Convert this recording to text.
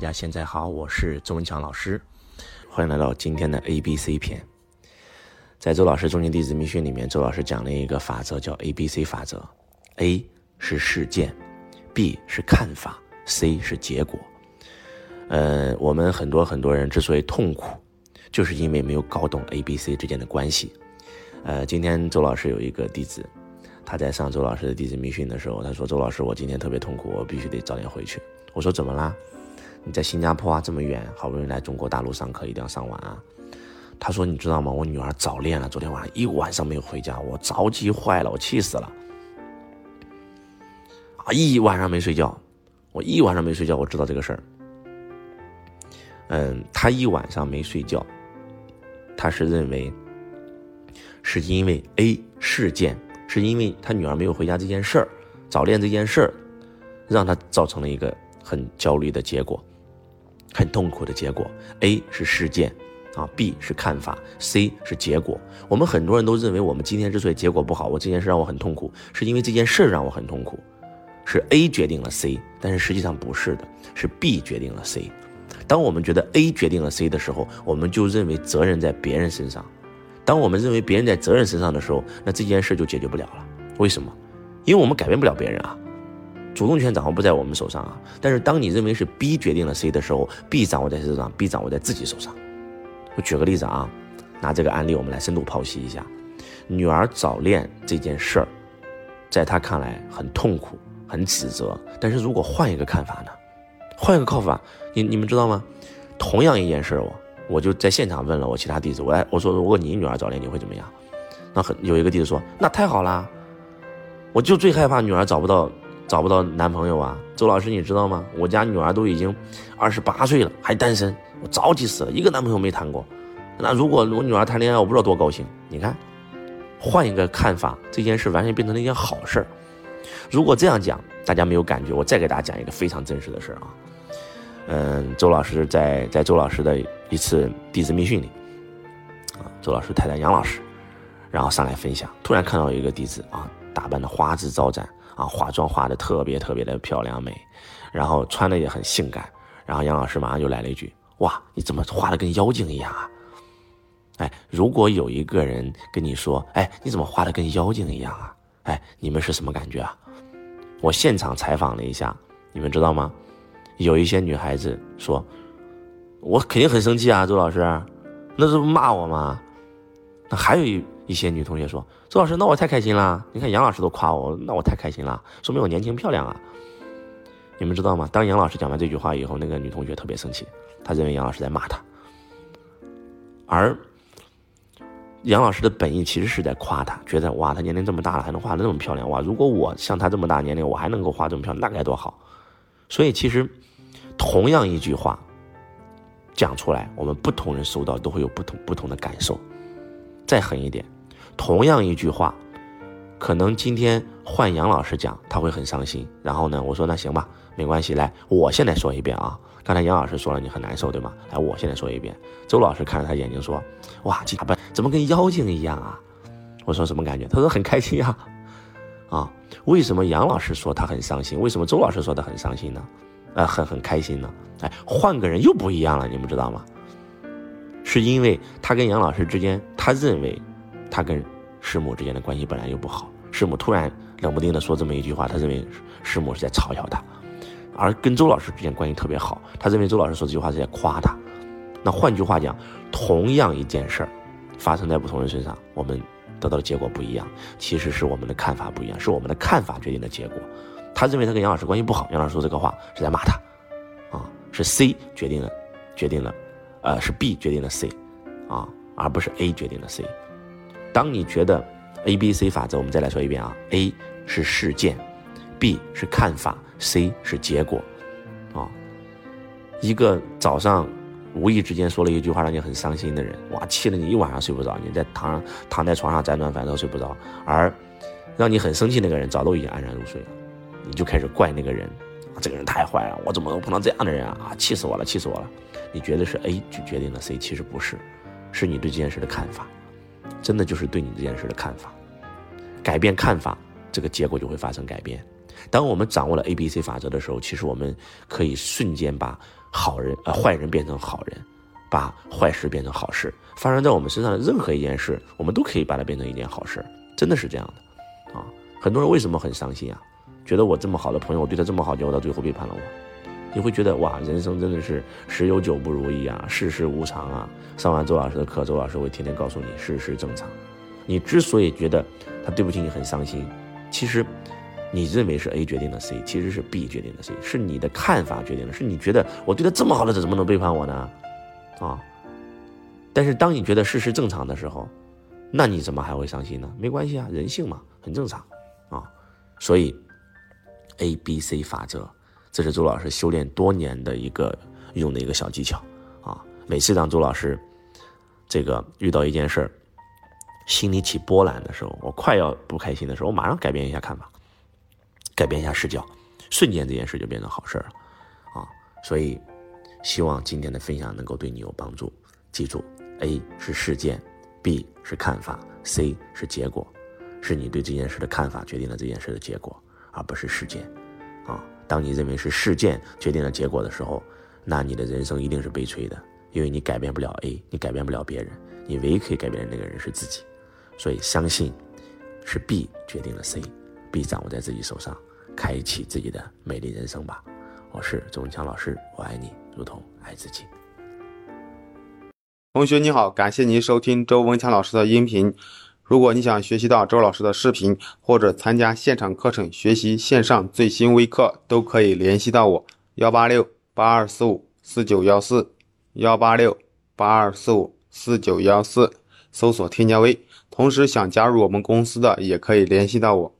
大家现在好，我是周文强老师，欢迎来到今天的 A B C 篇。在周老师中心弟子密训里面，周老师讲了一个法则，叫 A B C 法则。A 是事件，B 是看法，C 是结果。呃，我们很多很多人之所以痛苦，就是因为没有搞懂 A B C 之间的关系。呃，今天周老师有一个弟子，他在上周老师的弟子密训的时候，他说：“周老师，我今天特别痛苦，我必须得早点回去。”我说：“怎么啦？”你在新加坡啊，这么远，好不容易来中国大陆上课，一定要上完啊。他说：“你知道吗？我女儿早恋了，昨天晚上一晚上没有回家，我着急坏了，我气死了。啊，一晚上没睡觉，我一晚上没睡觉，我知道这个事儿。嗯，他一晚上没睡觉，他是认为是因为 A 事件，是因为他女儿没有回家这件事儿，早恋这件事儿，让他造成了一个很焦虑的结果。”很痛苦的结果，A 是事件，啊，B 是看法，C 是结果。我们很多人都认为，我们今天之所以结果不好，我这件事让我很痛苦，是因为这件事让我很痛苦，是 A 决定了 C，但是实际上不是的，是 B 决定了 C。当我们觉得 A 决定了 C 的时候，我们就认为责任在别人身上。当我们认为别人在责任身上的时候，那这件事就解决不了了。为什么？因为我们改变不了别人啊。主动权掌握不在我们手上啊！但是当你认为是 B 决定了 C 的时候，B 掌握在谁手上？B 掌握在自己手上。我举个例子啊，拿这个案例我们来深度剖析一下，女儿早恋这件事儿，在他看来很痛苦、很指责。但是如果换一个看法呢？换一个看法，你你们知道吗？同样一件事，我我就在现场问了我其他弟子，我来我说如果你女儿早恋，你会怎么样？那很有一个弟子说，那太好啦，我就最害怕女儿找不到。找不到男朋友啊，周老师你知道吗？我家女儿都已经二十八岁了，还单身，我着急死了，一个男朋友没谈过。那如果我女儿谈恋爱，我不知道多高兴。你看，换一个看法，这件事完全变成了一件好事儿。如果这样讲，大家没有感觉，我再给大家讲一个非常真实的事儿啊。嗯，周老师在在周老师的一次弟子密训里，啊，周老师太太杨老师，然后上来分享，突然看到一个弟子啊，打扮的花枝招展。啊，化妆化的特别特别的漂亮美，然后穿的也很性感，然后杨老师马上就来了一句：“哇，你怎么画的跟妖精一样啊？”哎，如果有一个人跟你说：“哎，你怎么画的跟妖精一样啊？”哎，你们是什么感觉啊？我现场采访了一下，你们知道吗？有一些女孩子说：“我肯定很生气啊，周老师，那是骂我吗？”那还有一。一些女同学说：“周老师，那我太开心了！你看杨老师都夸我，那我太开心了，说明我年轻漂亮啊！你们知道吗？当杨老师讲完这句话以后，那个女同学特别生气，她认为杨老师在骂她。而杨老师的本意其实是在夸她，觉得哇，她年龄这么大了还能画的那么漂亮哇！如果我像她这么大年龄，我还能够画这么漂亮，那该多好！所以其实同样一句话讲出来，我们不同人收到都会有不同不同的感受。再狠一点。”同样一句话，可能今天换杨老师讲，他会很伤心。然后呢，我说那行吧，没关系，来，我现在说一遍啊。刚才杨老师说了你很难受，对吗？来，我现在说一遍。周老师看着他眼睛说：“哇，这打扮怎么跟妖精一样啊？”我说什么感觉？他说很开心呀。啊，为什么杨老师说他很伤心？为什么周老师说他很伤心呢？呃，很很开心呢？哎，换个人又不一样了，你们知道吗？是因为他跟杨老师之间，他认为。他跟师母之间的关系本来就不好，师母突然冷不丁的说这么一句话，他认为师母是在嘲笑他；而跟周老师之间关系特别好，他认为周老师说这句话是在夸他。那换句话讲，同样一件事儿发生在不同人身上，我们得到的结果不一样，其实是我们的看法不一样，是我们的看法决定的结果。他认为他跟杨老师关系不好，杨老师说这个话是在骂他，啊，是 C 决定了，决定了，呃，是 B 决定了 C，啊，而不是 A 决定了 C。当你觉得 A B C 法则，我们再来说一遍啊，A 是事件，B 是看法，C 是结果，啊，一个早上无意之间说了一句话让你很伤心的人，哇，气得你一晚上睡不着，你在躺躺在床上辗转反侧睡不着，而让你很生气那个人早都已经安然入睡了，你就开始怪那个人，这个人太坏了，我怎么能碰到这样的人？啊，气死我了，气死我了！你觉得是 A 就决定了 C，其实不是，是你对这件事的看法。真的就是对你这件事的看法，改变看法，这个结果就会发生改变。当我们掌握了 A、B、C 法则的时候，其实我们可以瞬间把好人啊，坏人变成好人，把坏事变成好事。发生在我们身上的任何一件事，我们都可以把它变成一件好事，真的是这样的啊！很多人为什么很伤心啊？觉得我这么好的朋友，我对他这么好，结果到最后背叛了我。你会觉得哇，人生真的是十有九不如意啊，世事无常啊。上完周老师的课，周老师会天天告诉你世事正常。你之所以觉得他对不起你很伤心，其实你认为是 A 决定了 C，其实是 B 决定了 C，是你的看法决定了，是你觉得我对他这么好的，他怎么能背叛我呢？啊！但是当你觉得事事正常的时候，那你怎么还会伤心呢？没关系啊，人性嘛，很正常啊。所以 A B C 法则。这是周老师修炼多年的一个用的一个小技巧啊！每次当周老师这个遇到一件事儿，心里起波澜的时候，我快要不开心的时候，我马上改变一下看法，改变一下视角，瞬间这件事就变成好事了啊！所以希望今天的分享能够对你有帮助。记住，A 是事件，B 是看法，C 是结果，是你对这件事的看法决定了这件事的结果，而不是事件！当你认为是事件决定了结果的时候，那你的人生一定是悲催的，因为你改变不了 A，你改变不了别人，你唯一可以改变的那个人是自己。所以，相信是 B 决定了 C，B 掌握在自己手上，开启自己的美丽人生吧。我是周文强老师，我爱你，如同爱自己。同学你好，感谢您收听周文强老师的音频。如果你想学习到周老师的视频，或者参加现场课程学习线上最新微课，都可以联系到我幺八六八二四五四九幺四幺八六八二四五四九幺四，搜索添加微。同时想加入我们公司的，也可以联系到我。